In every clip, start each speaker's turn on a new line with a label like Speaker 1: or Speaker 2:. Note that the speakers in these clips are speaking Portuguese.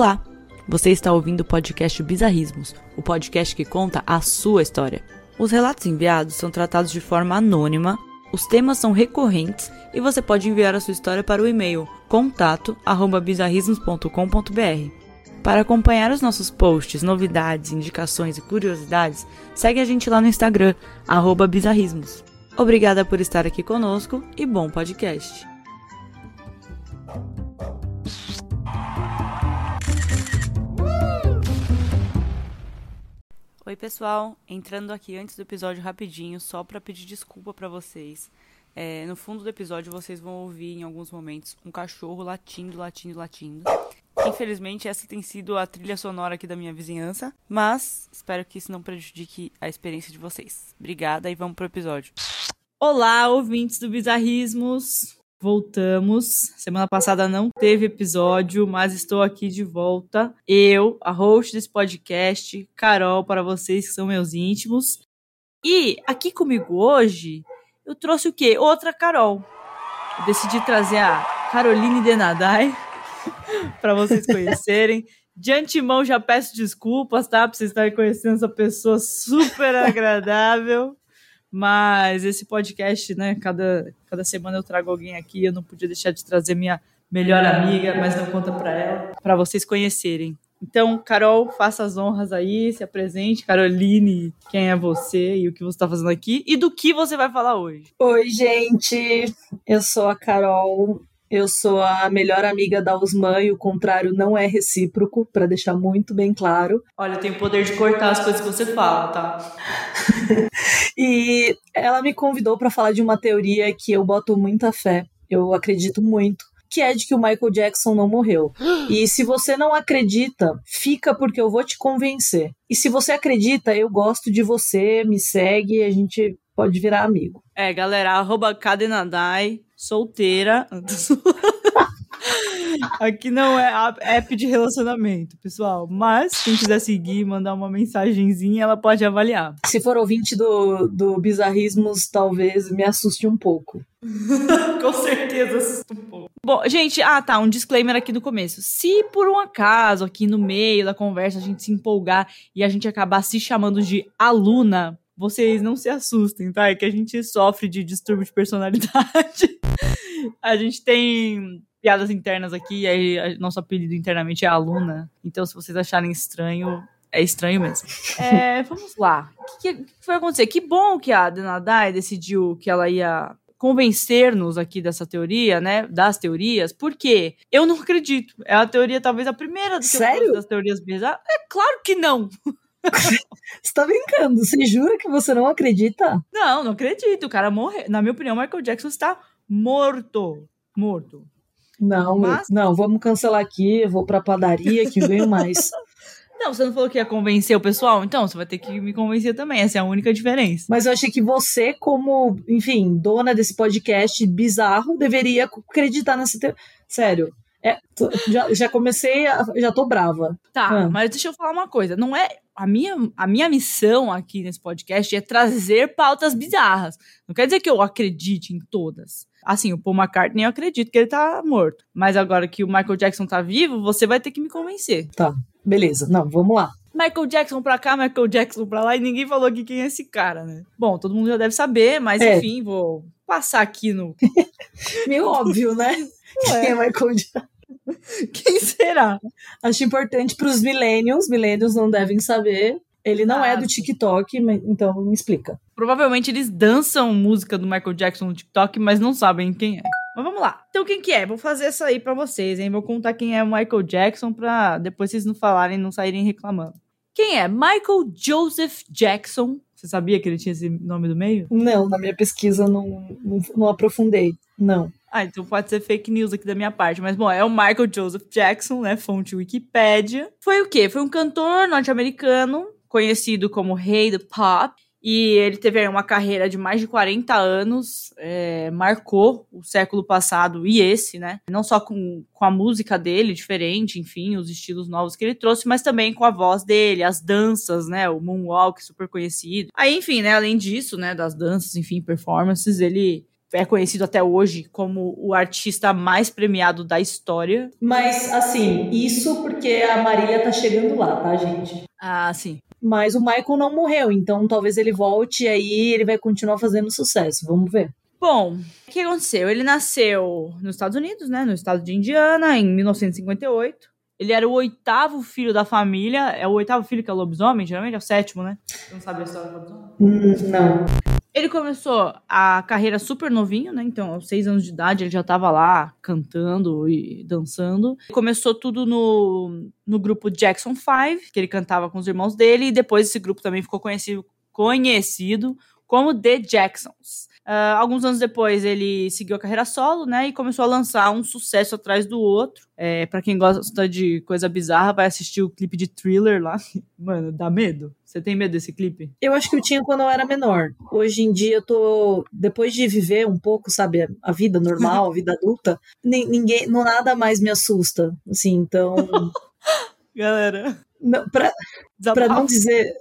Speaker 1: Olá! Você está ouvindo o podcast Bizarrismos, o podcast que conta a sua história. Os relatos enviados são tratados de forma anônima, os temas são recorrentes e você pode enviar a sua história para o e-mail contato@bizarrismos.com.br. Para acompanhar os nossos posts, novidades, indicações e curiosidades, segue a gente lá no Instagram, bizarrismos. Obrigada por estar aqui conosco e bom podcast. Oi, pessoal. Entrando aqui antes do episódio rapidinho, só para pedir desculpa para vocês. É, no fundo do episódio, vocês vão ouvir em alguns momentos um cachorro latindo, latindo, latindo. Infelizmente, essa tem sido a trilha sonora aqui da minha vizinhança, mas espero que isso não prejudique a experiência de vocês. Obrigada e vamos pro episódio. Olá, ouvintes do Bizarrismos. Voltamos. Semana passada não teve episódio, mas estou aqui de volta. Eu, a host desse podcast, Carol, para vocês que são meus íntimos. E aqui comigo hoje, eu trouxe o quê? Outra Carol. Eu decidi trazer a Caroline Denadai para vocês conhecerem. De antemão já peço desculpas, tá? Pra vocês estarem conhecendo essa pessoa super agradável. Mas esse podcast, né? Cada, cada semana eu trago alguém aqui. Eu não podia deixar de trazer minha melhor amiga, mas não conta para ela, para vocês conhecerem. Então, Carol, faça as honras aí, se apresente. Caroline, quem é você e o que você está fazendo aqui e do que você vai falar hoje.
Speaker 2: Oi, gente. Eu sou a Carol. Eu sou a melhor amiga da Osman e o contrário não é recíproco, para deixar muito bem claro.
Speaker 1: Olha, eu tenho o poder de cortar as coisas que você fala, tá?
Speaker 2: e ela me convidou para falar de uma teoria que eu boto muita fé. Eu acredito muito que é de que o Michael Jackson não morreu. E se você não acredita, fica porque eu vou te convencer. E se você acredita, eu gosto de você, me segue, a gente pode virar amigo.
Speaker 1: É, galera, arroba Cadenadai, solteira. Aqui não é app de relacionamento, pessoal. Mas quem quiser seguir, mandar uma mensagenzinha, ela pode avaliar.
Speaker 2: Se for ouvinte do, do Bizarrismos, talvez me assuste um pouco.
Speaker 1: Com certeza assusta um pouco. Bom, gente, ah tá, um disclaimer aqui no começo. Se por um acaso, aqui no meio da conversa, a gente se empolgar e a gente acabar se chamando de aluna, vocês não se assustem, tá? É que a gente sofre de distúrbio de personalidade. a gente tem piadas internas aqui, e aí nosso apelido internamente é aluna. Então, se vocês acharem estranho, é estranho mesmo. É, vamos lá. O que, que, vai acontecer? Que bom que a Denadai decidiu que ela ia convencer-nos aqui dessa teoria, né? Das teorias, porque eu não acredito. É a teoria, talvez, a primeira
Speaker 2: Sério?
Speaker 1: das teorias bizarras. É claro que não.
Speaker 2: você tá brincando? Você jura que você não acredita?
Speaker 1: Não, não acredito. O cara morreu. Na minha opinião, Michael Jackson está morto. Morto.
Speaker 2: Não, Mas... não, vamos cancelar aqui. Eu vou pra padaria que venho mais.
Speaker 1: Não, você não falou que ia convencer o pessoal? Então, você vai ter que me convencer também. Essa é a única diferença.
Speaker 2: Mas eu achei que você, como, enfim, dona desse podcast bizarro, deveria acreditar nessa teoria. Sério. É, já, já comecei, a, já tô brava.
Speaker 1: Tá, ah. mas deixa eu falar uma coisa. Não é a minha, a minha missão aqui nesse podcast é trazer pautas bizarras. Não quer dizer que eu acredite em todas. Assim, o Paul McCartney eu acredito que ele tá morto. Mas agora que o Michael Jackson tá vivo, você vai ter que me convencer.
Speaker 2: Tá, beleza. Não, vamos lá.
Speaker 1: Michael Jackson pra cá, Michael Jackson pra lá, e ninguém falou aqui quem é esse cara, né? Bom, todo mundo já deve saber, mas é. enfim, vou passar aqui no.
Speaker 2: Meio óbvio, né? Quem é Michael Jackson?
Speaker 1: Quem será?
Speaker 2: Acho importante para os millennials, millennials não devem saber. Ele não ah, é do TikTok, então me explica.
Speaker 1: Provavelmente eles dançam música do Michael Jackson no TikTok, mas não sabem quem é. Mas vamos lá. Então quem que é? Vou fazer essa aí para vocês, hein? Vou contar quem é o Michael Jackson para depois vocês não falarem, não saírem reclamando. Quem é? Michael Joseph Jackson. Você sabia que ele tinha esse nome do meio?
Speaker 2: Não, na minha pesquisa não, não, não aprofundei. Não.
Speaker 1: Ah, então pode ser fake news aqui da minha parte. Mas, bom, é o Michael Joseph Jackson, né? Fonte Wikipédia. Foi o quê? Foi um cantor norte-americano, conhecido como Rei do Pop. E ele teve uma carreira de mais de 40 anos, é, marcou o século passado e esse, né? Não só com, com a música dele, diferente, enfim, os estilos novos que ele trouxe, mas também com a voz dele, as danças, né? O moonwalk super conhecido. Aí, enfim, né? Além disso, né? Das danças, enfim, performances, ele é conhecido até hoje como o artista mais premiado da história.
Speaker 2: Mas, assim, isso porque a Marília tá chegando lá, tá, gente?
Speaker 1: Ah, sim.
Speaker 2: Mas o Michael não morreu, então talvez ele volte e aí ele vai continuar fazendo sucesso. Vamos ver.
Speaker 1: Bom, o que aconteceu? Ele nasceu nos Estados Unidos, né? No estado de Indiana, em 1958. Ele era o oitavo filho da família. É o oitavo filho que é o lobisomem, geralmente é o sétimo, né? Você não sabe a história do lobisomem?
Speaker 2: Hum, não.
Speaker 1: Ele começou a carreira super novinho, né? Então, aos seis anos de idade, ele já estava lá cantando e dançando. Começou tudo no, no grupo Jackson 5, que ele cantava com os irmãos dele, e depois esse grupo também ficou conhecido, conhecido como The Jacksons. Uh, alguns anos depois ele seguiu a carreira solo, né, e começou a lançar um sucesso atrás do outro. É, para quem gosta de coisa bizarra, vai assistir o clipe de Thriller lá. Mano, dá medo. Você tem medo desse clipe?
Speaker 2: Eu acho que eu tinha quando eu era menor. Hoje em dia eu tô depois de viver um pouco, sabe, a vida normal, a vida adulta, ninguém, não nada mais me assusta, assim, então
Speaker 1: Galera,
Speaker 2: não, pra, pra não dizer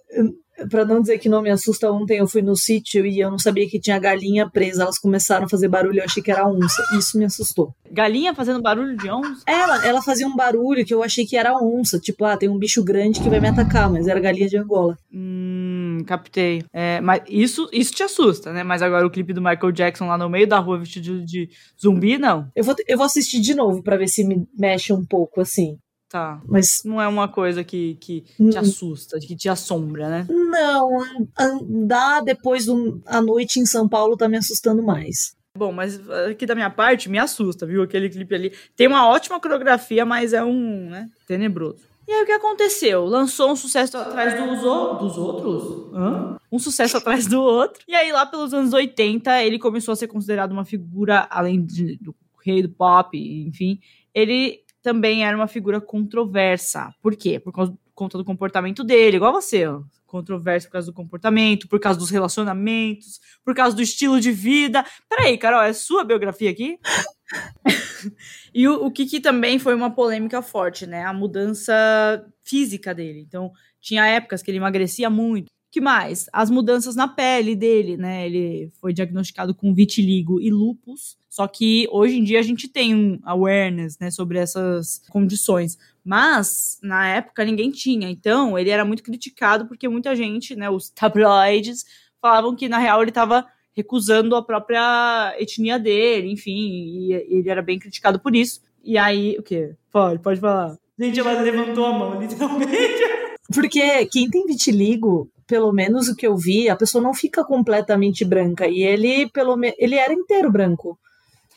Speaker 2: para não dizer que não me assusta, ontem eu fui no sítio e eu não sabia que tinha galinha presa. Elas começaram a fazer barulho, eu achei que era onça. Isso me assustou.
Speaker 1: Galinha fazendo barulho de onça?
Speaker 2: Ela, ela fazia um barulho que eu achei que era onça. Tipo, ah, tem um bicho grande que vai me atacar, mas era galinha de Angola.
Speaker 1: Hum, captei. É, mas isso, isso te assusta, né? Mas agora o clipe do Michael Jackson lá no meio da rua vestido de, de zumbi, não.
Speaker 2: Eu vou, eu vou assistir de novo para ver se me mexe um pouco assim.
Speaker 1: Tá. Mas não é uma coisa que, que te assusta, que te assombra, né?
Speaker 2: Não, andar depois da noite em São Paulo tá me assustando mais.
Speaker 1: Bom, mas aqui da minha parte me assusta, viu? Aquele clipe ali. Tem uma ótima coreografia, mas é um, né, tenebroso. E aí o que aconteceu? Lançou um sucesso atrás dos, dos outros? Hã? Um sucesso atrás do outro. E aí lá pelos anos 80 ele começou a ser considerado uma figura, além de, do rei do pop, enfim, ele também era uma figura controversa. Por quê? Por conta do comportamento dele, igual você. Controverso por causa do comportamento, por causa dos relacionamentos, por causa do estilo de vida. Peraí, Carol, é sua biografia aqui? e o, o que também foi uma polêmica forte, né? A mudança física dele. Então, tinha épocas que ele emagrecia muito que mais? As mudanças na pele dele, né? Ele foi diagnosticado com vitiligo e lupus. Só que hoje em dia a gente tem um awareness, né, sobre essas condições. Mas na época ninguém tinha. Então ele era muito criticado porque muita gente, né, os tabloides falavam que na real ele estava recusando a própria etnia dele, enfim, e ele era bem criticado por isso. E aí, o quê? Pode, pode falar. Gente, ela levantou a mão, literalmente.
Speaker 2: Porque quem tem vitiligo pelo menos o que eu vi, a pessoa não fica completamente branca. E ele, pelo menos, ele era inteiro branco.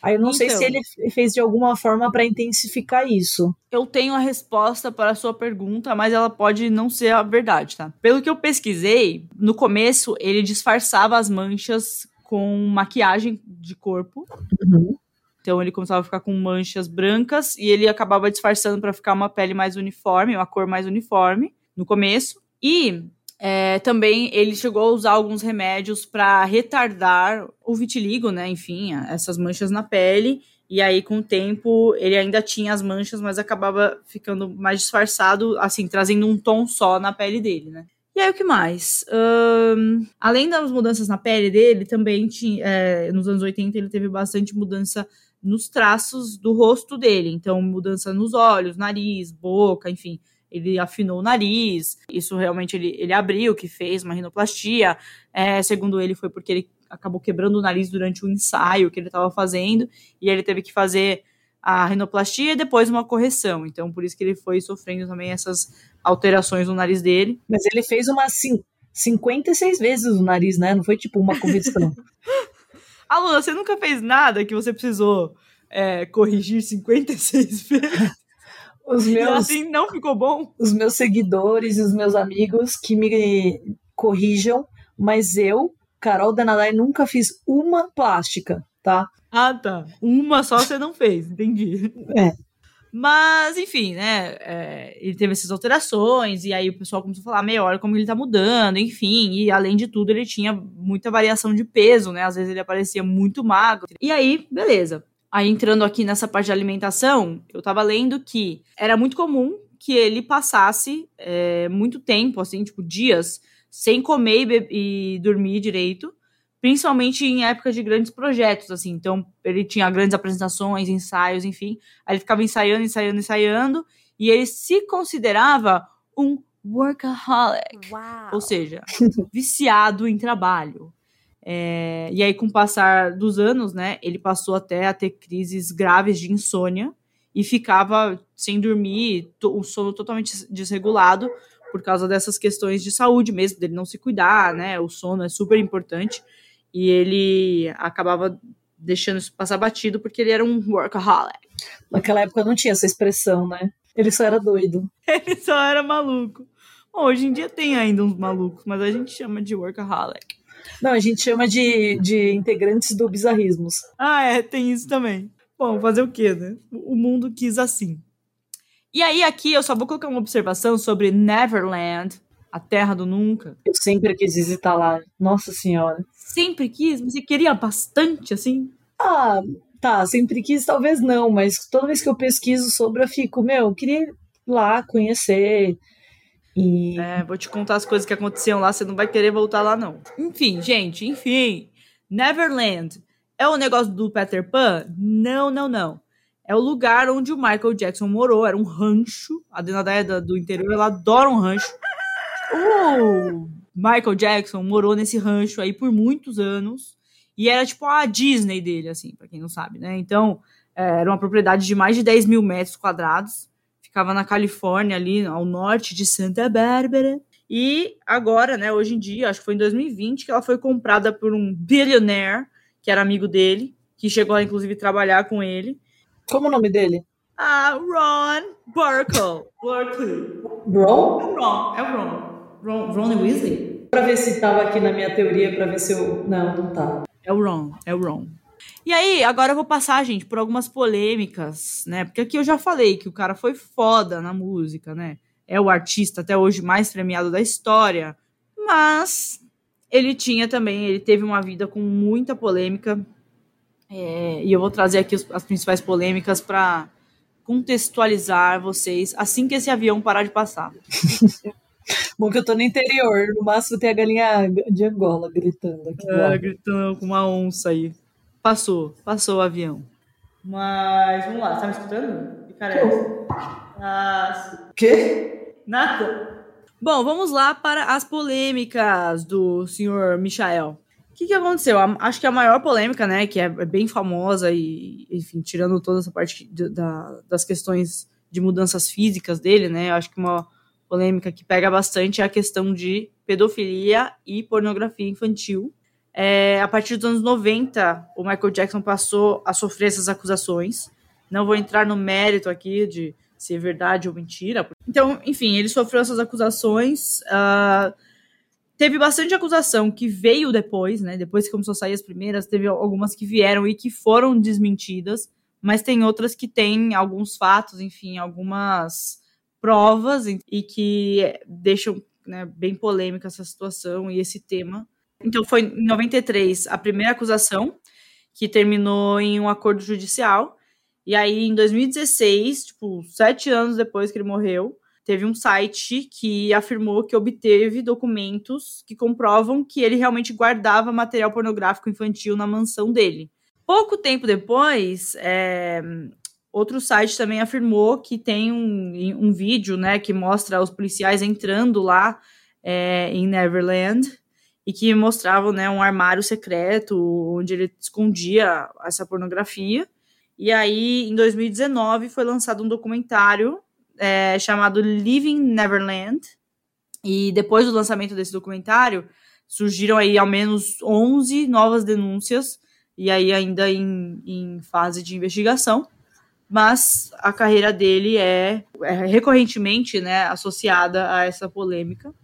Speaker 2: Aí eu não então, sei se então. ele fez de alguma forma para intensificar isso.
Speaker 1: Eu tenho a resposta para a sua pergunta, mas ela pode não ser a verdade, tá? Pelo que eu pesquisei, no começo ele disfarçava as manchas com maquiagem de corpo. Uhum. Então ele começava a ficar com manchas brancas e ele acabava disfarçando para ficar uma pele mais uniforme, uma cor mais uniforme no começo. E é, também ele chegou a usar alguns remédios para retardar o vitiligo, né? Enfim, essas manchas na pele. E aí, com o tempo, ele ainda tinha as manchas, mas acabava ficando mais disfarçado, assim, trazendo um tom só na pele dele, né? E aí, o que mais? Um, além das mudanças na pele dele, também tinha, é, nos anos 80 ele teve bastante mudança nos traços do rosto dele. Então, mudança nos olhos, nariz, boca, enfim ele afinou o nariz, isso realmente ele, ele abriu, que fez uma rinoplastia. É, segundo ele, foi porque ele acabou quebrando o nariz durante o ensaio que ele estava fazendo, e ele teve que fazer a rinoplastia e depois uma correção. Então, por isso que ele foi sofrendo também essas alterações no nariz dele.
Speaker 2: Mas ele fez uma 56 vezes o nariz, né? Não foi tipo uma correção.
Speaker 1: Aluna, você nunca fez nada que você precisou é, corrigir 56 vezes?
Speaker 2: Os meus, e
Speaker 1: assim não ficou bom?
Speaker 2: Os meus seguidores e os meus amigos que me corrijam, mas eu, Carol Danadai, nunca fiz uma plástica, tá?
Speaker 1: Ah, tá. Uma só você não fez, entendi.
Speaker 2: É.
Speaker 1: Mas, enfim, né? É, ele teve essas alterações, e aí o pessoal começou a falar, meia hora como ele tá mudando, enfim. E além de tudo, ele tinha muita variação de peso, né? Às vezes ele aparecia muito magro. E aí, beleza. Aí entrando aqui nessa parte de alimentação, eu tava lendo que era muito comum que ele passasse é, muito tempo, assim, tipo dias, sem comer e, e dormir direito, principalmente em época de grandes projetos, assim. Então, ele tinha grandes apresentações, ensaios, enfim. Aí ele ficava ensaiando, ensaiando, ensaiando, e ele se considerava um workaholic,
Speaker 3: Uau.
Speaker 1: ou seja, viciado em trabalho. É, e aí, com o passar dos anos, né, ele passou até a ter crises graves de insônia e ficava sem dormir, o sono totalmente desregulado por causa dessas questões de saúde mesmo, dele não se cuidar, né? O sono é super importante e ele acabava deixando isso passar batido porque ele era um workaholic.
Speaker 2: Naquela época não tinha essa expressão, né? Ele só era doido.
Speaker 1: Ele só era maluco. Bom, hoje em dia tem ainda uns malucos, mas a gente chama de workaholic.
Speaker 2: Não, a gente chama de, de integrantes do Bizarrismos.
Speaker 1: Ah, é, tem isso também. Bom, fazer o quê, né? O mundo quis assim. E aí, aqui eu só vou colocar uma observação sobre Neverland, a terra do nunca.
Speaker 2: Eu sempre quis visitar lá. Nossa Senhora.
Speaker 1: Sempre quis, mas você queria bastante, assim.
Speaker 2: Ah, tá, sempre quis, talvez não, mas toda vez que eu pesquiso sobre, eu fico, meu, eu queria ir lá conhecer. E
Speaker 1: É, vou te contar as coisas que aconteciam lá, você não vai querer voltar lá, não. Enfim, gente, enfim. Neverland é o negócio do Peter Pan? Não, não, não. É o lugar onde o Michael Jackson morou. Era um rancho. A Denadaia do, interior, ela adora um rancho. O Michael Jackson morou nesse rancho aí por muitos anos. E era tipo a Disney dele, assim, pra quem não sabe, né? Então, é, era uma propriedade de mais de 10 mil metros quadrados. Ficava na Califórnia, ali ao norte de Santa Bárbara. E agora, né, hoje em dia, acho que foi em 2020, que ela foi comprada por um billionaire, que era amigo dele, que chegou a, inclusive, trabalhar com ele.
Speaker 2: como o nome dele?
Speaker 1: Ah, Ron Burkle. Burkle.
Speaker 2: Bron?
Speaker 1: É o Ron, é o Ron. Ron, Ron Weasley?
Speaker 2: Pra ver se tava aqui na minha teoria, pra ver se eu. Não, não tá.
Speaker 1: É o Ron, é o Ron. E aí, agora eu vou passar, gente, por algumas polêmicas, né? Porque aqui eu já falei que o cara foi foda na música, né? É o artista até hoje mais premiado da história. Mas ele tinha também, ele teve uma vida com muita polêmica. É, e eu vou trazer aqui os- as principais polêmicas para contextualizar vocês assim que esse avião parar de passar.
Speaker 2: Bom que eu tô no interior, no máximo tem a galinha de Angola gritando aqui.
Speaker 1: É, gritando com uma onça aí. Passou, passou o avião. Mas vamos lá, tá me escutando? Que cara é essa? Ah,
Speaker 2: Quê?
Speaker 1: nada. Bom, vamos lá para as polêmicas do senhor Michael. O que, que aconteceu? A- acho que a maior polêmica, né, que é bem famosa e, enfim, tirando toda essa parte de- da- das questões de mudanças físicas dele, né, eu acho que uma polêmica que pega bastante é a questão de pedofilia e pornografia infantil. É, a partir dos anos 90, o Michael Jackson passou a sofrer essas acusações. Não vou entrar no mérito aqui de se é verdade ou mentira. Então, enfim, ele sofreu essas acusações. ah, teve bastante acusação que veio depois, né? Depois que começou a sair as primeiras, teve algumas que vieram e que foram desmentidas, mas tem outras que têm alguns fatos, enfim, algumas provas e- e que deixam né, bem polêmica essa situação e esse tema. Então, foi em 93 a primeira acusação, que terminou em um acordo judicial. E aí, em 2016, tipo, sete anos depois que ele morreu, teve um site que afirmou que obteve documentos que comprovam que ele realmente guardava material pornográfico infantil na mansão dele. Pouco tempo depois, é, outro site também afirmou que tem um, um vídeo, né, que mostra os policiais entrando lá é, em Neverland e que mostravam, né, um armário secreto onde ele escondia essa pornografia. E aí, em 2019, foi lançado um documentário é, chamado Living Neverland. E depois do lançamento desse documentário, surgiram aí ao menos 11 novas denúncias, e aí ainda em, em fase de investigação. Mas a carreira dele é, é recorrentemente né, associada a essa polêmica,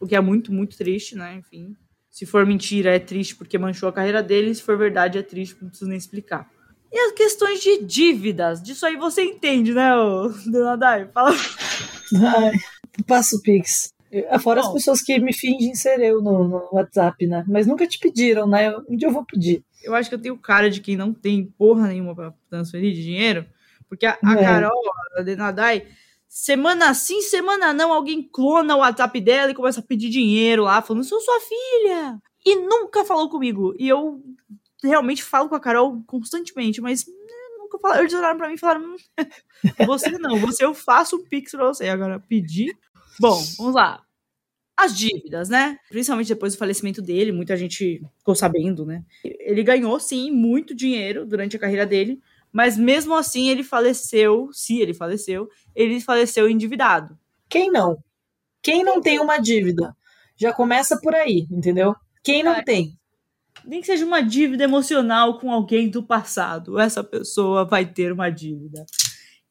Speaker 1: o que é muito, muito triste, né? Enfim, se for mentira, é triste porque manchou a carreira dele, se for verdade, é triste, não preciso nem explicar. E as questões de dívidas, disso aí você entende, né, ô Donadai? Fala.
Speaker 2: Ai, passa o Pix. Fora as
Speaker 1: Bom.
Speaker 2: pessoas que me fingem ser eu no, no WhatsApp, né? Mas nunca te pediram, né? Um dia eu vou pedir.
Speaker 1: Eu acho que eu tenho cara de quem não tem porra nenhuma pra transferir de dinheiro, porque a, a
Speaker 2: É.
Speaker 1: Carol, a Denadai, semana sim, semana não, alguém clona o WhatsApp dela e começa a pedir dinheiro lá, falando, sou sua filha, e nunca falou comigo. E eu realmente falo com a Carol constantemente, mas né, nunca falaram. Eles olharam pra mim e falaram: hum, Você não, você eu faço um pix pra você. Agora, pedir. Bom, vamos lá. As dívidas, né? Principalmente depois do falecimento dele, muita gente ficou sabendo, né? Ele ganhou, sim, muito dinheiro durante a carreira dele, mas mesmo assim ele faleceu, se ele faleceu, ele faleceu endividado.
Speaker 2: Quem não? Quem não tem uma dívida? Já começa por aí, entendeu? Quem não tem?
Speaker 1: Nem que seja uma dívida emocional com alguém do passado, essa pessoa vai ter uma dívida.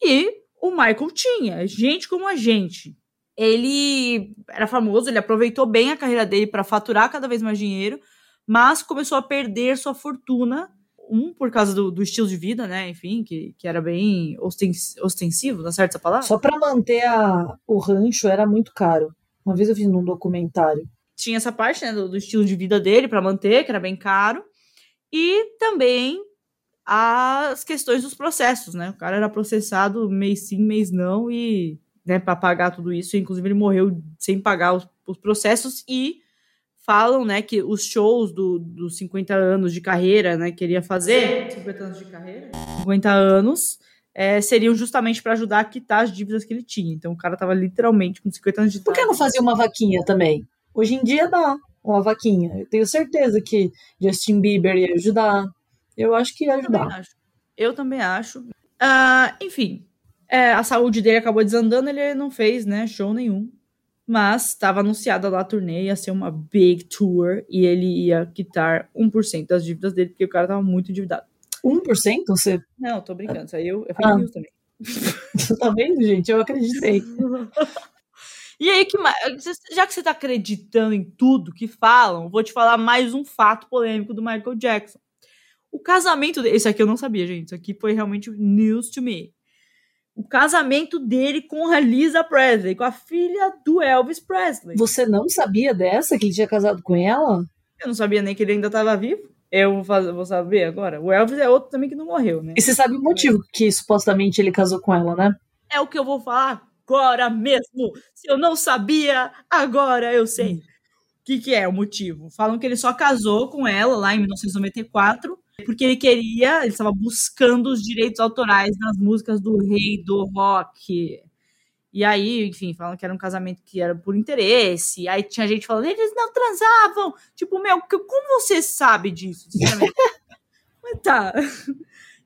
Speaker 1: E o Michael tinha, gente como a gente. Ele era famoso, ele aproveitou bem a carreira dele para faturar cada vez mais dinheiro, mas começou a perder sua fortuna um por causa do, do, estilo de vida, né? Enfim, que, que era bem ostensivo, não é certo essa palavra?
Speaker 2: Só para manter a, o rancho era muito caro. Uma vez eu vi num documentário.
Speaker 1: Tinha essa parte né, do, do estilo de vida dele para manter, que era bem caro. E também as questões dos processos, né? O cara era processado mês sim, mês não, e né, para pagar tudo isso. Inclusive, ele morreu sem pagar os, os processos e falam, né, que os shows do, dos 50 anos de carreira, né, que ele ia fazer, 50 anos de carreira, 50 anos, é, seriam justamente para ajudar a quitar as dívidas que ele tinha. Então o cara tava literalmente com 50 anos de idade.
Speaker 2: Por que não fazer uma vaquinha também? Hoje em dia dá uma vaquinha. Eu tenho certeza que Justin Bieber ia ajudar. Eu acho que ia ajudar.
Speaker 1: Eu também acho. Eu também acho. Uh, enfim, é, a saúde dele acabou desandando, ele não fez, né, show nenhum. Mas estava anunciada lá a turnê, ia ser uma big tour e ele ia quitar 1% das dívidas dele, porque o cara tava muito endividado.
Speaker 2: 1%? Você...
Speaker 1: Não, tô brincando, isso aí eu, eu ah. news também.
Speaker 2: tá vendo, gente? Eu acreditei.
Speaker 1: E aí, que já que você tá acreditando em tudo que falam, vou te falar mais um fato polêmico do Michael Jackson. O casamento dele. Esse aqui eu não sabia, gente. Isso aqui foi realmente news to me o casamento dele com a Lisa Presley, com a filha do Elvis Presley.
Speaker 2: Você não sabia dessa, que ele tinha casado com ela?
Speaker 1: Eu não sabia nem que ele ainda estava vivo. Eu vou, fazer, vou saber agora. O Elvis é outro também que não morreu, né?
Speaker 2: E você sabe o motivo que supostamente ele casou com ela, né?
Speaker 1: É o que eu vou falar agora mesmo. Se eu não sabia, agora eu sei. O que, que é o motivo? Falam que ele só casou com ela lá em 1994 porque ele queria, ele estava buscando os direitos autorais nas músicas do rei do rock. E aí, enfim, falam que era um casamento que era por interesse. Aí tinha gente falando, eles não transavam. Tipo, meu, como você sabe disso? Mas tá.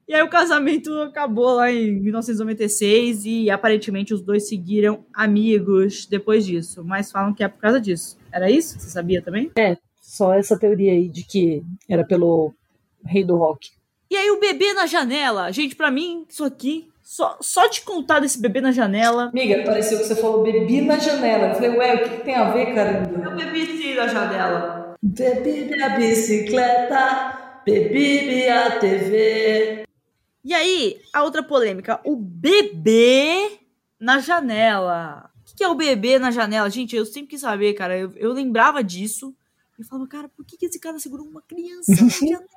Speaker 1: E aí o casamento acabou lá em 1996 e aparentemente os dois seguiram amigos depois disso. Mas falam que é por causa disso. Era isso? Você sabia também?
Speaker 2: É, só essa teoria aí de que era pelo rei do rock.
Speaker 1: E aí o bebê na janela, gente, para mim isso aqui só, só te contar desse bebê na janela.
Speaker 2: Amiga, pareceu que você falou bebê na janela. Eu falei, ué, o que, que tem a ver, caramba?
Speaker 1: Eu bebi sim na janela.
Speaker 2: Bebi a bicicleta, bebi a TV.
Speaker 1: E aí, a outra polêmica, o bebê na janela. O que é o bebê na janela? Gente, eu sempre quis saber, cara. Eu, eu lembrava disso. E falava, cara, por que, que esse cara segurou uma criança na janela?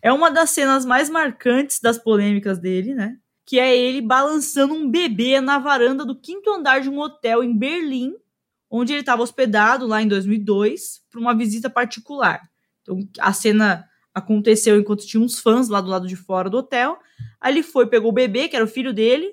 Speaker 1: É uma das cenas mais marcantes das polêmicas dele, né? Que é ele balançando um bebê na varanda do quinto andar de um hotel em Berlim, onde ele estava hospedado lá em 2002 para uma visita particular. Então a cena aconteceu enquanto tinha uns fãs lá do lado de fora do hotel. Aí ele foi, pegou o bebê, que era o filho dele,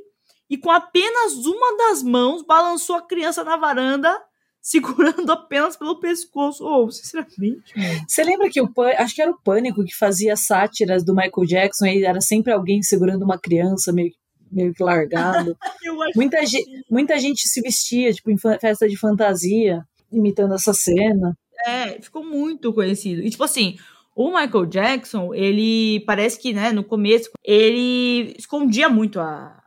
Speaker 1: e com apenas uma das mãos balançou a criança na varanda segurando apenas pelo pescoço. Ou, oh, sinceramente.
Speaker 2: Você lembra que o acho que era o Pânico que fazia sátiras do Michael Jackson e era sempre alguém segurando uma criança meio, meio que largado. muita, gente, muita gente se vestia, tipo, em festa de fantasia, imitando essa cena.
Speaker 1: É, ficou muito conhecido. E, tipo assim, o Michael Jackson, ele parece que, né, no começo, ele escondia muito a,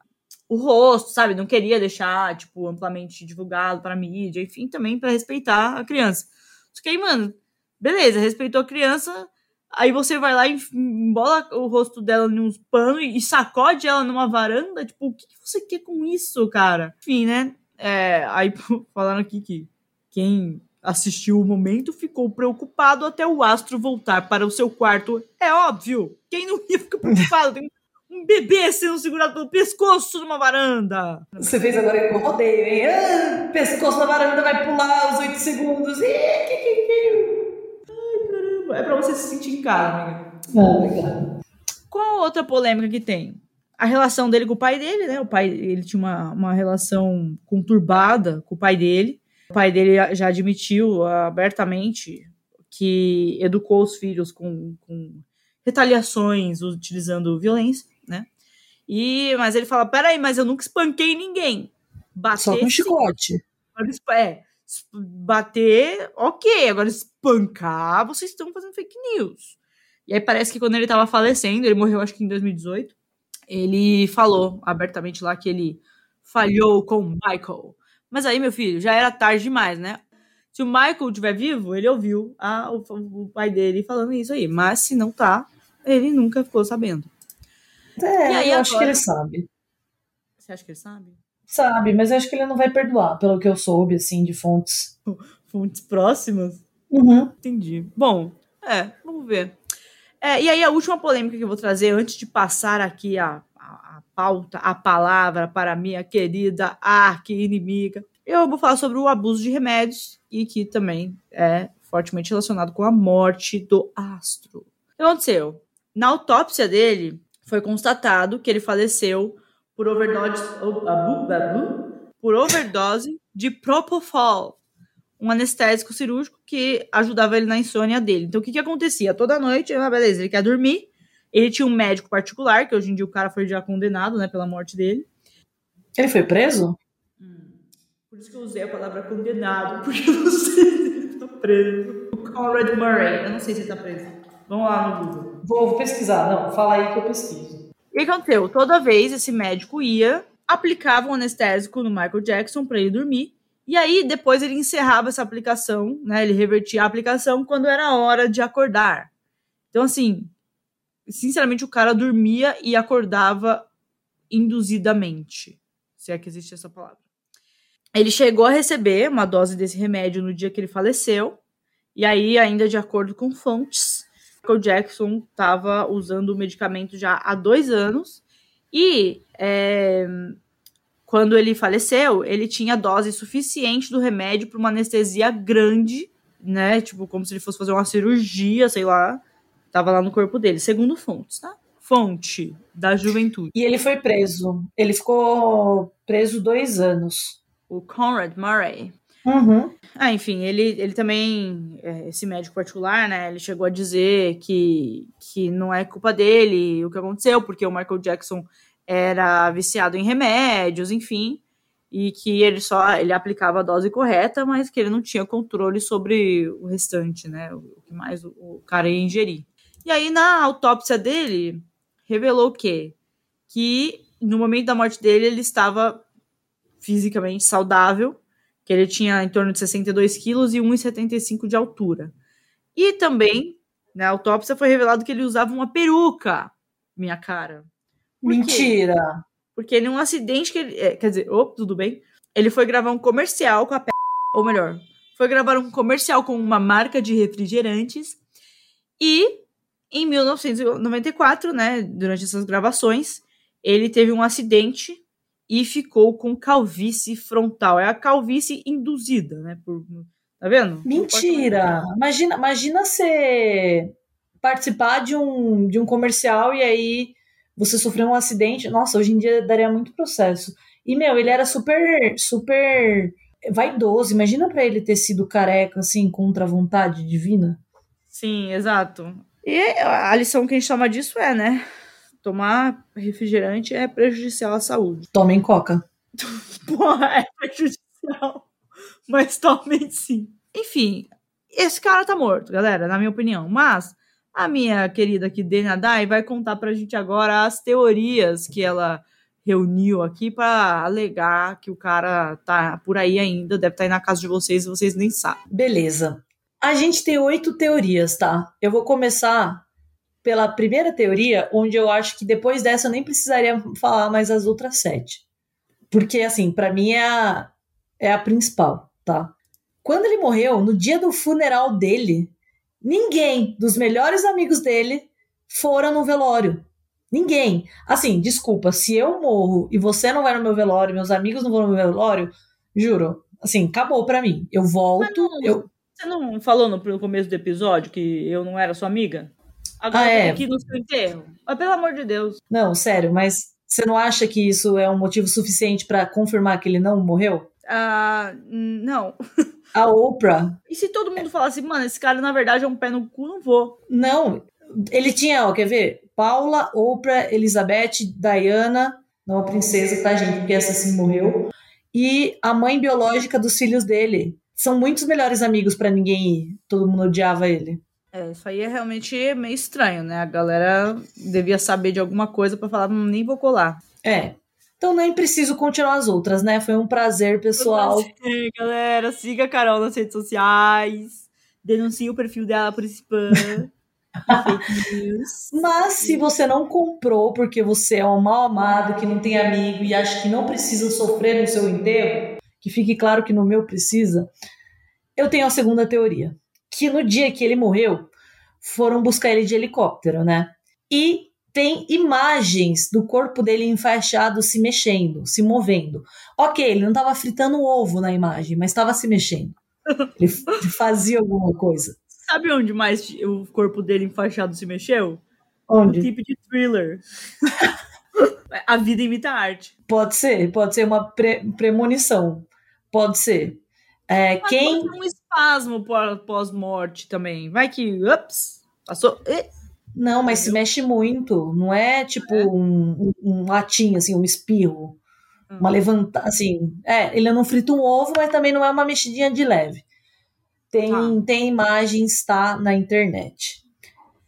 Speaker 1: o rosto, sabe? Não queria deixar, tipo, amplamente divulgado para mídia, enfim, também para respeitar a criança. Só que aí, mano, beleza, respeitou a criança, aí você vai lá e embola o rosto dela em uns panos e sacode ela numa varanda, tipo, o que você quer com isso, cara? Enfim, né? É, aí falando aqui que quem assistiu o momento ficou preocupado até o astro voltar para o seu quarto. É óbvio! Quem não ia ficar preocupado? Tem um bebê sendo segurado pelo pescoço numa varanda.
Speaker 2: Você fez agora o rodeio, hein? Ah, pescoço na varanda vai pular os 8 segundos.
Speaker 1: É pra você se sentir em casa, amiga.
Speaker 2: Ah, legal.
Speaker 1: Qual outra polêmica que tem? A relação dele com o pai dele, né? O pai, ele tinha uma, uma relação conturbada com o pai dele. O pai dele já admitiu abertamente que educou os filhos com, com retaliações, utilizando violência, né? E, mas ele fala, peraí, mas eu nunca espanquei ninguém.
Speaker 2: Bater, Só com chicote.
Speaker 1: É, bater, ok. Agora espancar, vocês estão fazendo fake news. E aí parece que quando ele tava falecendo, ele morreu acho que em 2018, ele falou abertamente lá que ele falhou com o Michael. Mas aí, meu filho, já era tarde demais, né? Se o Michael estiver vivo, ele ouviu a, o, o, pai dele falando isso aí. Mas se não tá, ele nunca ficou sabendo.
Speaker 2: É, aí, eu agora... acho que ele sabe.
Speaker 1: Você acha que ele sabe?
Speaker 2: Sabe, mas eu acho que ele não vai perdoar, pelo que eu soube, assim, de fontes.
Speaker 1: Fontes próximas?
Speaker 2: Uhum.
Speaker 1: Entendi. Bom, é, vamos ver. É, e aí, a última polêmica que eu vou trazer, antes de passar aqui a, a, a pauta, a palavra para minha querida arqui-inimiga, eu vou falar sobre o abuso de remédios e que também é fortemente relacionado com a morte do astro. O que aconteceu? Na autópsia dele, foi constatado que ele faleceu por overdose, por overdose de Propofol, um anestésico cirúrgico que ajudava ele na insônia dele. Então, o que, que acontecia? Toda noite, ah, beleza, ele quer dormir, ele tinha um médico particular, que hoje em dia o cara foi já condenado, né, pela morte dele.
Speaker 2: Ele foi preso?
Speaker 1: Hum, por isso que eu usei a palavra condenado, porque eu não sei se ele tá preso. O Conrad Murray, eu não sei se ele tá preso. Vamos lá no Google.
Speaker 2: Vou, pesquisar, não, fala aí que eu pesquiso.
Speaker 1: O que aconteceu? Toda vez esse médico ia, aplicava um anestésico no Michael Jackson para ele dormir, e aí, depois ele encerrava essa aplicação, né? Ele revertia a aplicação quando era hora de acordar. Então, assim, sinceramente, o cara dormia e acordava induzidamente. Se é que existe essa palavra. Ele chegou a receber uma dose desse remédio no dia que ele faleceu. E aí, ainda de acordo com fontes, Michael Jackson estava usando o medicamento já há dois anos. E é, quando ele faleceu, ele tinha dose suficiente do remédio para uma anestesia grande, né? Tipo, como se ele fosse fazer uma cirurgia, sei lá. Tava lá no corpo dele, segundo fontes, tá? Fonte da juventude.
Speaker 2: E ele foi preso. Ele ficou preso dois anos.
Speaker 1: O Conrad Murray.
Speaker 2: Uhum.
Speaker 1: Ah, enfim, ele, ele também, é, esse médico particular, né, ele chegou a dizer que, que não é culpa dele o que aconteceu, porque o Michael Jackson era viciado em remédios, enfim, e que ele só ele aplicava a dose correta, mas que ele não tinha controle sobre o restante, né? O que mais o, o cara ia ingerir. E aí na autópsia dele revelou o quê? Que no momento da morte dele ele estava fisicamente saudável, que ele tinha em torno de 62 quilos e 1,75 de altura. E também, na autópsia foi revelado que ele usava uma peruca, minha cara.
Speaker 2: Mentira!
Speaker 1: Porque num acidente que ele. É, quer dizer, opa, tudo bem. Ele foi gravar um comercial com a Pe... Ou melhor, foi gravar um comercial com uma marca de refrigerantes. E em 1994, né, durante essas gravações, ele teve um acidente e ficou com calvície frontal. É a calvície induzida, né? Por, tá vendo?
Speaker 2: Mentira! Imagina, imagina você participar de um, de um comercial e aí você sofreu um acidente, nossa, hoje em dia daria muito processo. E, meu, ele era super, super vaidoso. Imagina para ele ter sido careca, assim, contra a vontade divina.
Speaker 1: Sim, exato. E a lição que a gente toma disso é, né? Tomar refrigerante é prejudicial à saúde.
Speaker 2: Tomem coca.
Speaker 1: Porra, é prejudicial. Mas tomem sim. Enfim, esse cara tá morto, galera, na minha opinião. Mas a minha querida aqui, Dena Dai, vai contar pra gente agora as teorias que ela reuniu aqui para alegar que o cara tá por aí ainda, deve estar tá aí na casa de vocês e vocês nem sabem.
Speaker 2: Beleza. A gente tem oito teorias, tá? Eu vou começar pela primeira teoria, onde eu acho que depois dessa eu nem precisaria falar mais as outras sete. Porque, assim, para mim é a, é a principal, tá? Quando ele morreu, no dia do funeral dele, Ninguém dos melhores amigos dele foram no velório. Ninguém. Assim, desculpa, se eu morro e você não vai no meu velório, meus amigos não vão no meu velório, juro, assim, acabou para mim. Eu volto, eu
Speaker 1: Você não falou no começo do episódio que eu não era sua amiga? Agora
Speaker 2: Ah, é?
Speaker 1: aqui no seu enterro. Mas pelo amor de Deus.
Speaker 2: Não, sério, mas você não acha que isso é um motivo suficiente pra confirmar que ele não morreu?
Speaker 1: Ah, não.
Speaker 2: A Oprah,
Speaker 1: E se todo mundo falasse, mano, esse cara na verdade é um pé no cu, não vou.
Speaker 2: não. Ele tinha, ó, quer ver? Paula, Oprah, Elizabeth, Diana, não a princesa, tá, gente? Porque essa sim morreu. E a mãe biológica dos filhos dele. São muitos melhores amigos pra ninguém ir. Todo mundo odiava ele.
Speaker 1: É, isso aí é realmente meio estranho, né? A galera devia saber de alguma coisa pra falar, hum, nem vou colar.
Speaker 2: É. Então nem preciso continuar as outras, né? Foi um prazer, pessoal.
Speaker 1: É, galera, siga a Carol nas redes sociais. Denuncie o perfil dela por spam. fake news.
Speaker 2: Mas se você não comprou porque você é um mal amado, que não tem amigo e acha que não precisa sofrer no seu enterro, que fique claro que no meu precisa, eu tenho a segunda teoria. Que no dia que ele morreu, foram buscar ele de helicóptero, né? E tem imagens do corpo dele enfaixado se mexendo, se movendo. Ok, ele não estava fritando um ovo na imagem, mas estava se mexendo. Ele fazia alguma coisa.
Speaker 1: Sabe onde mais o corpo dele enfaixado se mexeu? No
Speaker 2: Onde?
Speaker 1: tipo de thriller. a vida imita a arte.
Speaker 2: Pode ser, pode ser uma pre- premonição. Pode ser. É, quem.
Speaker 1: um espasmo pó- pós-morte também. Vai que, ups, passou. Eh,
Speaker 2: Não, mas se mexe muito. Não é tipo um, um, um latinho, assim, um espirro. Uma
Speaker 1: Hum.
Speaker 2: levanta, assim. É, ele não frita um ovo, mas também não é uma mexidinha de leve. Tem,
Speaker 1: Tá.
Speaker 2: tem imagens, tá na internet.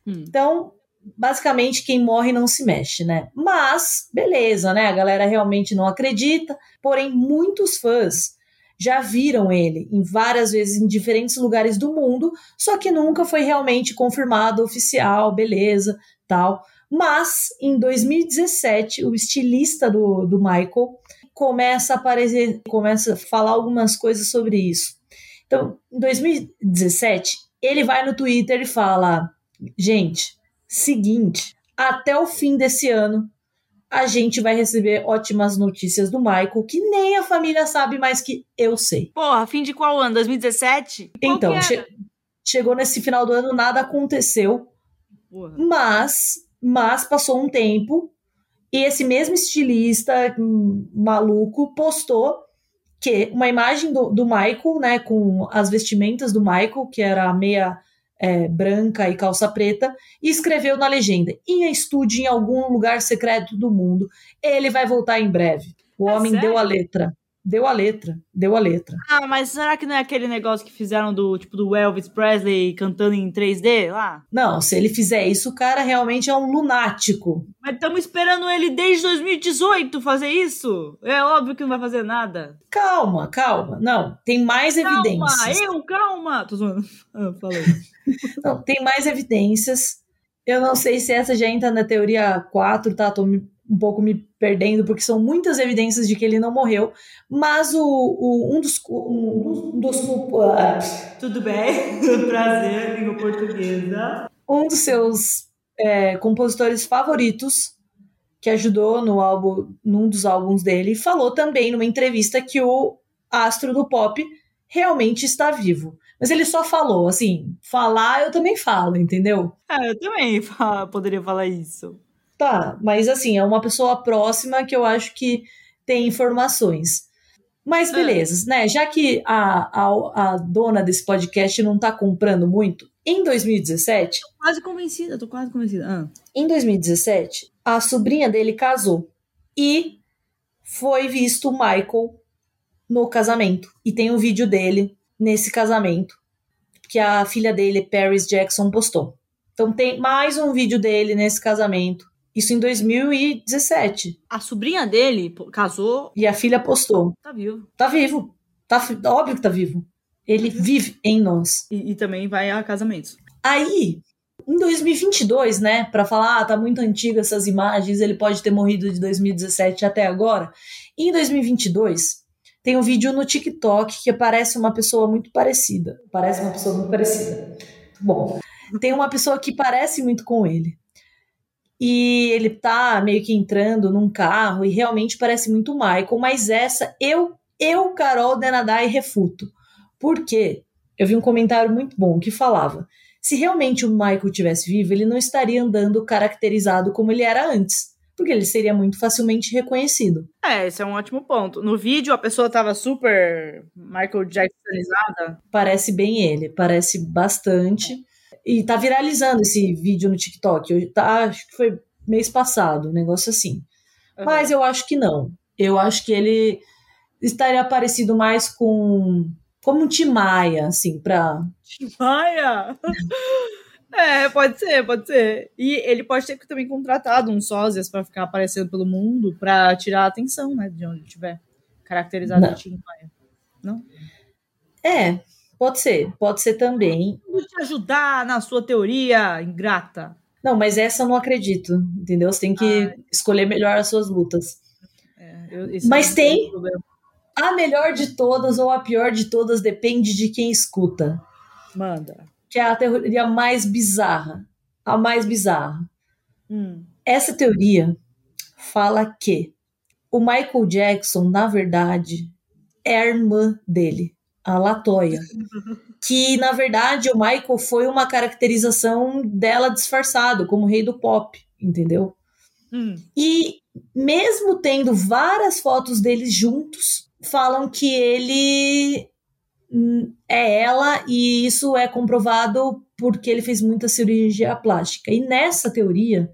Speaker 1: Hum.
Speaker 2: Então, basicamente, quem morre não se mexe, né? Mas, beleza, né? A galera realmente não acredita. Porém, muitos fãs já viram ele em várias vezes em diferentes lugares do mundo, só que nunca foi realmente confirmado oficial, beleza, tal. Mas, em 2017, o estilista do, do Michael começa a aparecer, começa a falar algumas coisas sobre isso. Então, em 2017, ele vai no Twitter e fala: gente, seguinte, até o fim desse ano, a gente vai receber ótimas notícias do Michael, que nem a família sabe, mas que eu sei.
Speaker 1: Porra, fim de qual ano? 2017? Qual
Speaker 2: Então, che- chegou nesse final do ano, nada aconteceu,
Speaker 1: Porra.
Speaker 2: mas, mas passou um tempo e esse mesmo estilista hum, maluco postou que uma imagem do, do Michael, né, com as vestimentas do Michael, que era meia é, branca e calça preta, e escreveu na legenda: em estúdio em algum lugar secreto do mundo, ele vai voltar em breve. O
Speaker 1: É
Speaker 2: homem
Speaker 1: sério?
Speaker 2: deu a letra, deu a letra, deu a letra.
Speaker 1: Ah, mas será que não é aquele negócio que fizeram do tipo do Elvis Presley cantando em 3D lá?
Speaker 2: Não, se ele fizer isso, o cara realmente é um lunático.
Speaker 1: Mas estamos esperando ele desde 2018 fazer isso. É óbvio que não vai fazer nada.
Speaker 2: Calma, calma. Não, tem mais
Speaker 1: Calma,
Speaker 2: evidências.
Speaker 1: eu, calma. Tô zoando. Ah, falei.
Speaker 2: Não, tem mais evidências. Eu não sei se essa já entra na teoria 4, tá? Tô me- um pouco me perdendo, porque são muitas evidências de que ele não morreu. Mas o, o- um dos. Um dos, dos- ah,
Speaker 1: Tudo bem? Prazer, língua portuguesa.
Speaker 2: um dos seus é, compositores favoritos, que ajudou no álbum, num dos álbuns dele, falou também numa entrevista que o astro do pop realmente está vivo. Mas ele só falou, assim, falar eu também falo, entendeu?
Speaker 1: É, eu também poderia falar isso.
Speaker 2: Tá, mas assim, é uma pessoa próxima que eu acho que tem informações. Mas
Speaker 1: É.
Speaker 2: beleza, né? Já que a, a, a dona desse podcast não tá comprando muito, em 2017,
Speaker 1: Quase convencida, tô quase convencida. Ah.
Speaker 2: em 2017, a sobrinha dele casou e foi visto o Michael no casamento. E tem um vídeo dele nesse casamento que a filha dele, Paris Jackson, postou. Então tem mais um vídeo dele nesse casamento. Isso em 2017.
Speaker 1: A sobrinha dele casou,
Speaker 2: E a filha postou.
Speaker 1: tá vivo.
Speaker 2: Tá vivo. Tá óbvio que tá vivo. Ele vive em nós.
Speaker 1: E, e também vai a casamentos.
Speaker 2: Aí, em 2022, né, Pra falar, ah, tá muito antiga essas imagens, ele pode ter morrido de 2017 até agora. Em 2022, tem um vídeo no TikTok que parece uma pessoa muito parecida. Parece uma pessoa muito parecida. Bom, tem uma pessoa que parece muito com ele. E ele tá meio que entrando num carro e realmente parece muito o Michael, mas essa eu, eu, Carol Denadai, refuto. Por quê? eu vi um comentário muito bom que falava: se realmente o Michael tivesse vivo, ele não estaria andando caracterizado como ele era antes, porque ele seria muito facilmente reconhecido.
Speaker 1: É, esse é um ótimo ponto. No vídeo a pessoa tava super Michael Jacksonizada.
Speaker 2: Parece bem ele, parece bastante. E tá viralizando esse vídeo no TikTok. Eu, tá, acho que foi mês passado, um negócio assim. Uhum. Mas eu acho que não. Eu acho que ele estaria parecido mais com como um Timaya, assim, pra.
Speaker 1: Timaya? é, pode ser, pode ser. E ele pode ter também contratado uns sósias para ficar aparecendo pelo mundo para tirar a atenção, né, de onde tiver caracterizado o Timaya. Não?
Speaker 2: É, pode ser, pode ser também.
Speaker 1: Vou te ajudar na sua teoria, ingrata.
Speaker 2: Não, mas essa eu não acredito, entendeu? Você tem que ah, escolher melhor as suas lutas. É, eu, mas é tem, a melhor de todas ou a pior de todas depende de quem escuta.
Speaker 1: Manda.
Speaker 2: Que é a teoria mais bizarra. A mais bizarra. Hum. Essa teoria fala que o Michael Jackson, na verdade, é a irmã dele, a Latoya. que, na verdade, o Michael foi uma caracterização dela disfarçado, como rei do pop, entendeu? Hum. E mesmo tendo várias fotos deles juntos, falam que ele hum, é ela e isso é comprovado porque ele fez muita cirurgia plástica. E nessa teoria,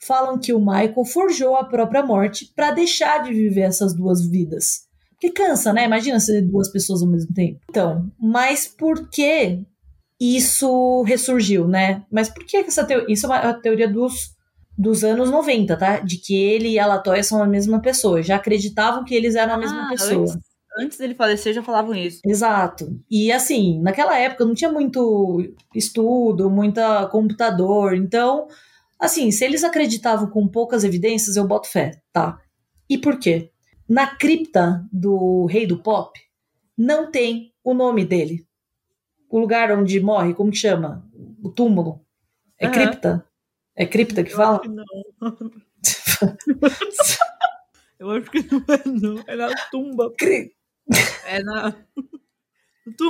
Speaker 2: falam que o Michael forjou a própria morte para deixar de viver essas duas vidas. Que cansa, né? Imagina ser duas pessoas ao mesmo tempo. Então, mas por que isso ressurgiu, né? Mas por que essa teoria? Isso é uma teoria dos dos anos 90, tá? De que ele e a Latoya são a mesma pessoa. Já acreditavam que eles eram a mesma ah, pessoa.
Speaker 1: Antes, antes dele falecer, já falavam isso.
Speaker 2: Exato. E assim, naquela época não tinha muito estudo, muita computador. Então, assim, se eles acreditavam com poucas evidências, eu boto fé, tá? E por quê? Na cripta do rei do pop, não tem o nome dele. O lugar onde morre, como que chama? O túmulo. É uhum. cripta? É cripta que fala?
Speaker 1: não. Eu acho que não é, não. É na tumba. Cri... É na.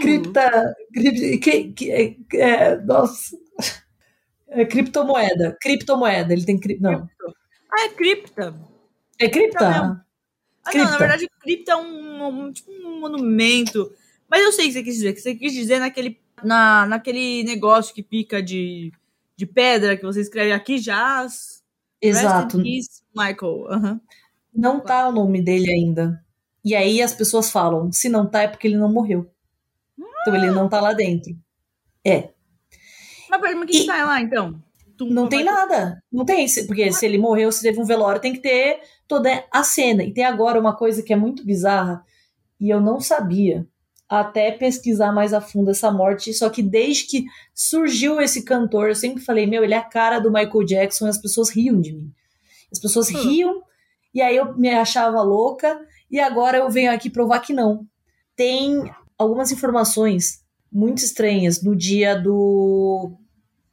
Speaker 2: Cripta. Cripta que, que, é, é, nossa. É criptomoeda. Criptomoeda. Ele tem. Cri... Não.
Speaker 1: Ah, é cripta.
Speaker 2: É cripta?
Speaker 1: Ah, não, na verdade, cripta é um, um, tipo um monumento. Mas eu sei o que você quis dizer. Que você quis dizer naquele, na, naquele negócio que pica de de pedra que você escreve aqui jazz.
Speaker 2: Exato.
Speaker 1: Peace, Michael. Uhum.
Speaker 2: Não tá o nome dele ainda. E aí as pessoas falam, se não tá é porque ele não morreu. Então ele não tá lá dentro. É.
Speaker 1: Mas por que e... tá lá então?
Speaker 2: Não tem nada. Não tem. Porque se ele morreu, se teve um velório, tem que ter toda a cena. E tem agora uma coisa que é muito bizarra e eu não sabia até pesquisar mais a fundo essa morte. Só que desde que surgiu esse cantor, eu sempre falei: meu, ele é a cara do Michael Jackson e as pessoas riam de mim. As pessoas hum. riam e aí eu me achava louca e agora eu venho aqui provar que não. Tem algumas informações muito estranhas no dia do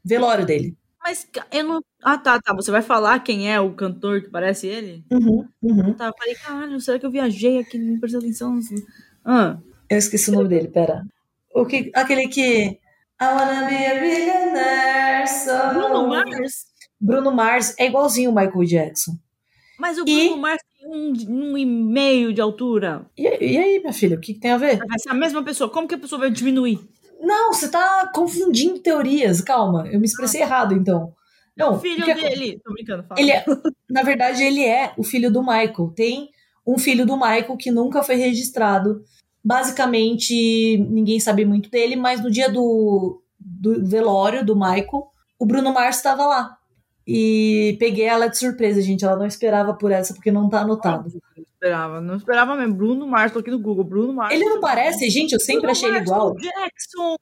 Speaker 2: velório dele.
Speaker 1: Mas eu não. Ah, tá, tá. Você vai falar quem é o cantor que parece ele?
Speaker 2: Uhum, uhum.
Speaker 1: Tá, eu falei, caralho, será que eu viajei aqui? Não prestei atenção. Ah.
Speaker 2: Eu esqueci o nome dele, pera. O que, aquele que. I wanna be a billionaire. So...
Speaker 1: Bruno Mars?
Speaker 2: Bruno Mars é igualzinho o Michael Jackson.
Speaker 1: Mas o e... Bruno Mars tem um, um e meio de altura.
Speaker 2: E, e aí, minha filha, o que, que tem a ver?
Speaker 1: Vai ser a mesma pessoa. Como que a pessoa vai diminuir?
Speaker 2: Não, você tá confundindo teorias. Calma, eu me expressei ah. errado, então. Não,
Speaker 1: o filho dele. Tô brincando, fala.
Speaker 2: Ele é, na verdade, ele é o filho do Michael. Tem um filho do Michael que nunca foi registrado Basicamente, ninguém sabe muito dele, mas no dia do, do velório do Michael, o Bruno Mars estava lá. E peguei ela de surpresa, gente. Ela não esperava por essa, porque não tá anotado.
Speaker 1: Não esperava, não esperava mesmo. Bruno Mars, tô aqui no Google. Bruno Mars.
Speaker 2: Ele não parece, gente? Eu sempre Bruno achei ele igual.
Speaker 1: Jackson!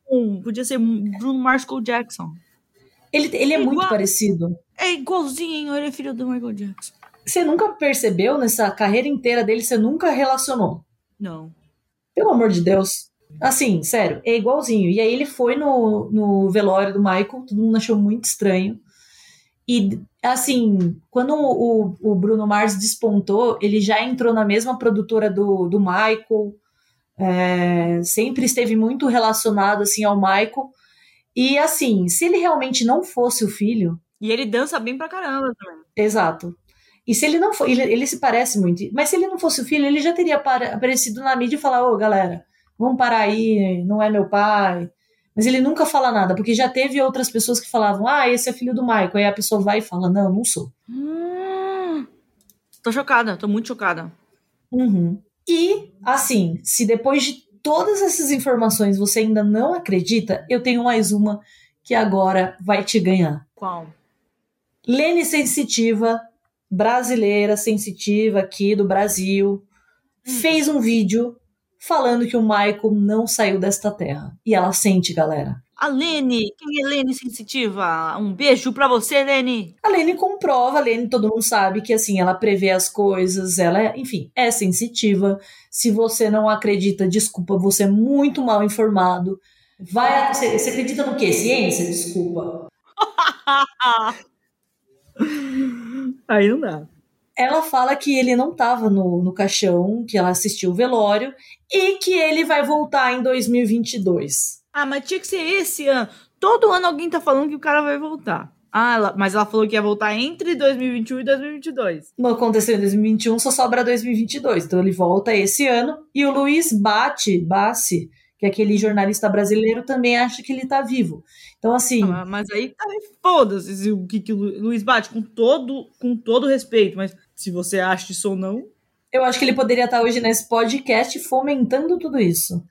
Speaker 1: Podia ser Bruno Mars com Jackson.
Speaker 2: Ele, ele é, é muito parecido.
Speaker 1: É igualzinho, ele é filho do Michael Jackson.
Speaker 2: Você nunca percebeu nessa carreira inteira dele, você nunca relacionou?
Speaker 1: Não.
Speaker 2: Pelo amor de Deus. Assim, sério, é igualzinho. E aí ele foi no, no velório do Michael, todo mundo achou muito estranho. E, assim, quando o, o Bruno Mars despontou, ele já entrou na mesma produtora do, do Michael. é, sempre esteve muito relacionado assim ao Michael. E assim, se ele realmente não fosse o filho.
Speaker 1: E ele dança bem pra caramba também.
Speaker 2: Exato. E se ele não for, ele, ele se parece muito, mas se ele não fosse o filho, ele já teria aparecido na mídia e falar: Ô galera, vamos parar aí, não é meu pai. Mas ele nunca fala nada, porque já teve outras pessoas que falavam: Ah, esse é filho do Michael. Aí a pessoa vai e fala: Não, não sou.
Speaker 1: Hum, tô chocada, tô muito chocada.
Speaker 2: Uhum. E, assim, se depois de todas essas informações você ainda não acredita, eu tenho mais uma que agora vai te ganhar.
Speaker 1: Qual?
Speaker 2: Lene Sensitiva, brasileira sensitiva aqui do Brasil, hum. fez um vídeo falando que o Michael não saiu desta terra. E ela sente, galera.
Speaker 1: A Lene, quem é Lene Sensitiva? Um beijo pra você, Lene.
Speaker 2: A Lene comprova, a Lene todo mundo sabe que assim, ela prevê as coisas, ela é, enfim, é sensitiva. Se você não acredita, desculpa, você é muito mal informado. Vai, você, você acredita no quê? Ciência? Desculpa.
Speaker 1: Aí não dá.
Speaker 2: Ela fala que ele não estava no, no caixão, que ela assistiu o velório e que ele vai voltar em 2022.
Speaker 1: Ah, mas tinha que ser esse ano. Todo ano alguém tá falando que o cara vai voltar. Ah, ela, mas ela falou que ia voltar entre 2021 e 2022.
Speaker 2: Não aconteceu em 2021, só sobra 2022. Então ele volta esse ano. E o Luiz Bate, Bassi, que aquele jornalista brasileiro, também acha que ele tá vivo. Então, assim.
Speaker 1: Ah, mas aí tá foda-se o que, que o Luiz Bate, com todo, com todo respeito, mas se você acha isso ou não.
Speaker 2: Eu acho que ele poderia estar hoje nesse podcast fomentando tudo isso.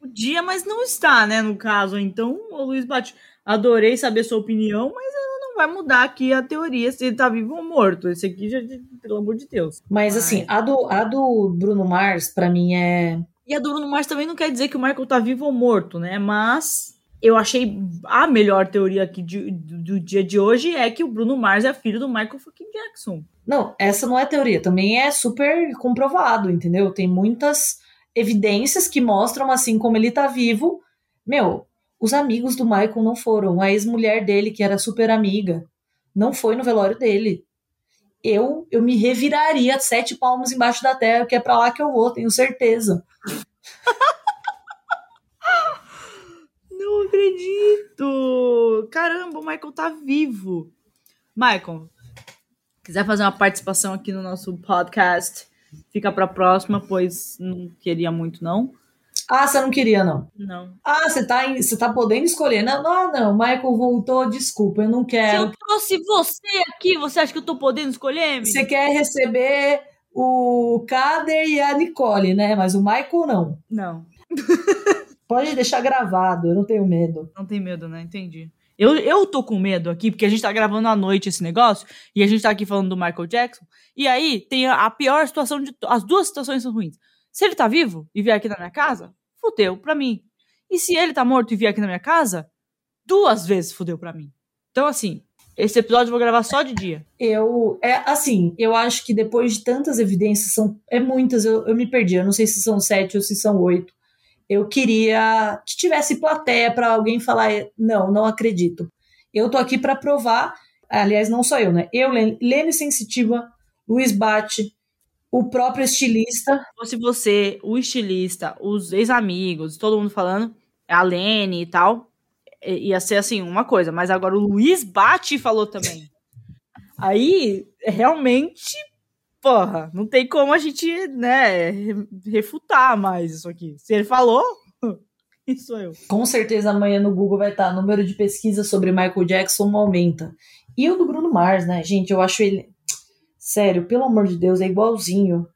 Speaker 1: Podia, mas não está, né? No caso, então, o Luiz Bate, adorei saber sua opinião, mas ela não vai mudar aqui a teoria se ele tá vivo ou morto. Esse aqui já, pelo amor de Deus.
Speaker 2: Mas, assim, a do, a do Bruno Mars, para mim, é.
Speaker 1: E a do Bruno Mars também não quer dizer que o Michael tá vivo ou morto, né? Mas eu achei a melhor teoria aqui de, do, do, dia de hoje é que o Bruno Mars é filho do Michael fucking Jackson.
Speaker 2: Não, essa não é teoria, também é super comprovado, entendeu? Tem muitas evidências que mostram assim como ele tá vivo. Meu, os amigos do Michael não foram. A ex-mulher dele, que era super amiga, não foi no velório dele. Eu, eu me reviraria sete palmos embaixo da terra, que é para lá que eu vou, tenho certeza.
Speaker 1: não acredito! Caramba, o Michael tá vivo. Michael, quiser fazer uma participação aqui no nosso podcast, Fica pra próxima, pois não queria muito, não.
Speaker 2: Ah, você não queria, não?
Speaker 1: Não.
Speaker 2: Ah, você tá, você tá podendo escolher. Não, não, não, Michael voltou, desculpa, eu não quero.
Speaker 1: Se eu trouxe você aqui, você acha que eu tô podendo escolher?
Speaker 2: Você quer receber o Kader e a Nicole, né? Mas o Michael não.
Speaker 1: Não.
Speaker 2: Pode deixar gravado, eu não tenho medo.
Speaker 1: Não tem medo, né? Entendi. Eu, eu tô com medo aqui, porque a gente tá gravando à noite esse negócio, e a gente tá aqui falando do Michael Jackson, e aí tem a pior situação de. As duas situações são ruins. Se ele tá vivo e vier aqui na minha casa, fudeu pra mim. E se ele tá morto e vier aqui na minha casa, duas vezes fudeu pra mim. Então, assim, esse episódio eu vou gravar só de dia.
Speaker 2: Eu, é assim, eu acho que depois de tantas evidências, são, é muitas, eu, eu me perdi, eu não sei se são sete ou se são oito eu queria que tivesse plateia para alguém falar: não, não acredito. Eu tô aqui para provar, aliás, não só eu, né? Eu, Lene Sensitiva, Luiz Bate, o próprio estilista.
Speaker 1: Se fosse você, o estilista, os ex-amigos, todo mundo falando, a Lene e tal, ia ser assim, uma coisa, mas agora o Luiz Bate falou também. Aí, realmente, porra, não tem como a gente, né, refutar mais isso aqui. Se ele falou, isso sou eu.
Speaker 2: Com certeza amanhã no Google vai estar, número de pesquisa sobre Michael Jackson aumenta. E o do Bruno Mars, né, gente, eu acho ele, sério, pelo amor de Deus, é igualzinho.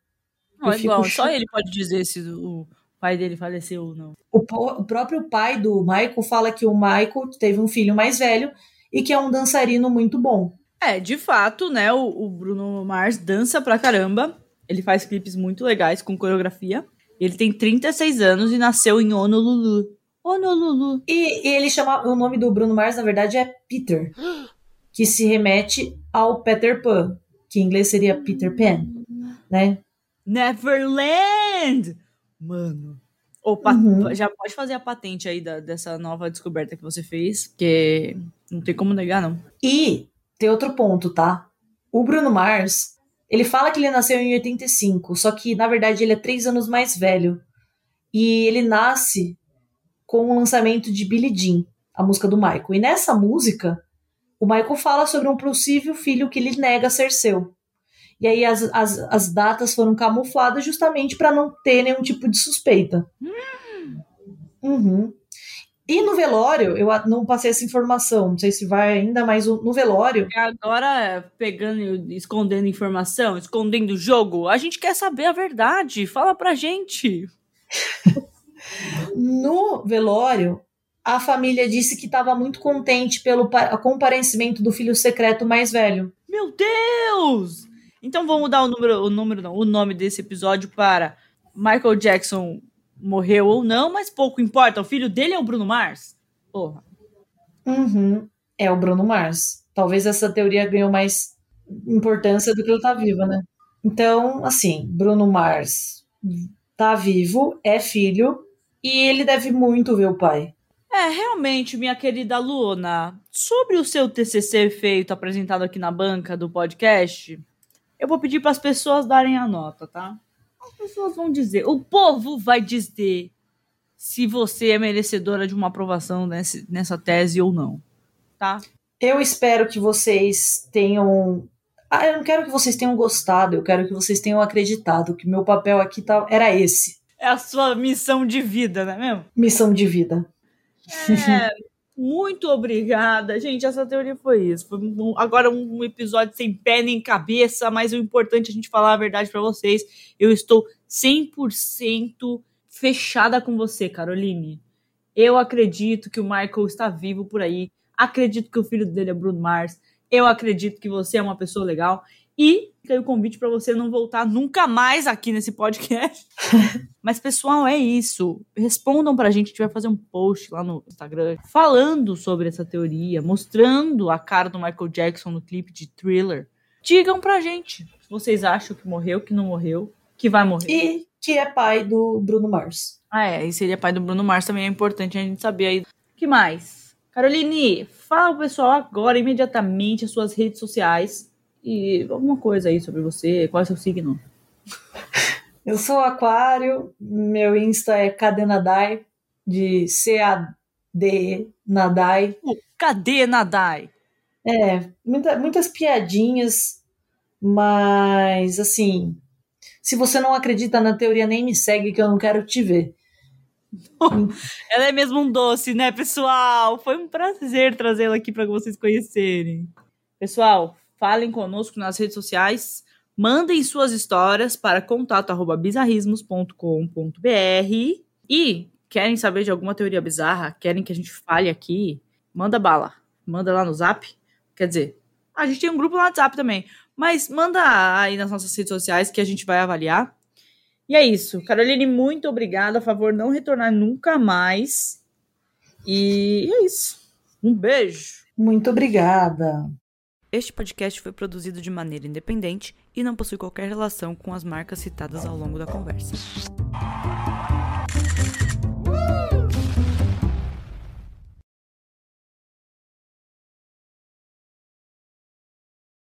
Speaker 1: Não, é igual, só ele pode dizer se o pai dele faleceu ou não.
Speaker 2: O, o próprio pai do Michael fala que o Michael teve um filho mais velho e que é um dançarino muito bom.
Speaker 1: É, de fato, né? O, o, Bruno Mars dança pra caramba. Ele faz clipes muito legais com coreografia. Ele tem 36 anos e nasceu em Honolulu. Honolulu.
Speaker 2: E, e ele chama. O nome do Bruno Mars, na verdade, é Peter. Que se remete ao Peter Pan. Que em inglês seria Peter Pan. Né?
Speaker 1: Neverland! Mano. Opa, uhum. já pode fazer a patente aí da, dessa nova descoberta que você fez, porque não tem como negar, não.
Speaker 2: E tem outro ponto, tá? O Bruno Mars, ele fala que ele nasceu em 85, só que na verdade ele é três anos mais velho. e ele nasce com o lançamento de Billie Jean, a música do Michael. E nessa música, o Michael fala sobre um possível filho que ele nega ser seu. E aí as, as, as datas foram camufladas justamente para não ter nenhum tipo de suspeita. Hum. Uhum. E no velório, eu não passei essa informação, não sei se vai ainda, mas no velório.
Speaker 1: Agora, pegando, escondendo informação, escondendo o jogo, a gente quer saber a verdade. Fala pra gente.
Speaker 2: no velório, a família disse que estava muito contente pelo comparecimento do filho secreto mais velho.
Speaker 1: Meu Deus! Então vamos mudar o número, o número não, o nome desse episódio para Michael Jackson morreu ou não, mas pouco importa. O filho dele é o Bruno Mars? Porra.
Speaker 2: Uhum. É o Bruno Mars. Talvez essa teoria ganhou mais importância do que ele tá vivo, né? Então, assim, Bruno Mars tá vivo, é filho, e ele deve muito ver o pai.
Speaker 1: É, realmente, minha querida Luna, sobre o seu TCC feito, apresentado aqui na banca do podcast, eu vou pedir para as pessoas darem a nota, tá? As pessoas vão dizer, o povo vai dizer se você é merecedora de uma aprovação nessa, nessa tese ou não, tá?
Speaker 2: Eu espero que vocês tenham. Ah, eu não quero que vocês tenham gostado, eu quero que vocês tenham acreditado que meu papel aqui tá... era esse.
Speaker 1: É a sua missão de vida, não é mesmo?
Speaker 2: Missão de vida.
Speaker 1: É, muito obrigada. Gente, essa teoria foi isso. Foi um, agora um episódio sem pé nem cabeça, mas o importante é a gente falar a verdade para vocês. Eu estou 100% fechada com você, Caroline. Eu acredito que o Michael está vivo por aí. Acredito que o filho dele é Bruno Mars. Eu acredito que você é uma pessoa legal. E fica aí o convite para você não voltar nunca mais aqui nesse podcast. Mas, pessoal, é isso. Respondam pra gente, a gente vai fazer um post lá no Instagram falando sobre essa teoria, mostrando a cara do Michael Jackson no clipe de Thriller. Digam pra gente se vocês acham que morreu, que não morreu, que vai morrer.
Speaker 2: E que é pai do Bruno Mars.
Speaker 1: Ah, é. E seria pai do Bruno Mars também é importante a gente saber aí. O que mais? Caroline, fala pro pessoal agora, imediatamente, as suas redes sociais e alguma coisa aí sobre você. Qual é o seu signo?
Speaker 2: Eu sou aquário, meu Insta é Cadenadai, de C-A-D Nadai.
Speaker 1: Cadê Nadai?
Speaker 2: É, muita, muitas piadinhas, mas assim, se você não acredita na teoria, nem me segue que eu não quero te ver.
Speaker 1: Ela é mesmo um doce, né, pessoal? Foi um prazer trazê-la aqui para vocês conhecerem. Pessoal, falem conosco nas redes sociais, mandem suas histórias para contato@bizarrismos.com.br e querem saber de alguma teoria bizarra, querem que a gente fale aqui, manda bala, manda lá no Zap. Quer dizer, a gente tem um grupo no WhatsApp também, mas manda aí nas nossas redes sociais que a gente vai avaliar. E é isso. Caroline, muito obrigada. A favor, não retornar nunca mais. E é isso. Um beijo.
Speaker 2: Muito obrigada.
Speaker 1: Este podcast foi produzido de maneira independente e não possui qualquer relação com as marcas citadas ao longo da conversa.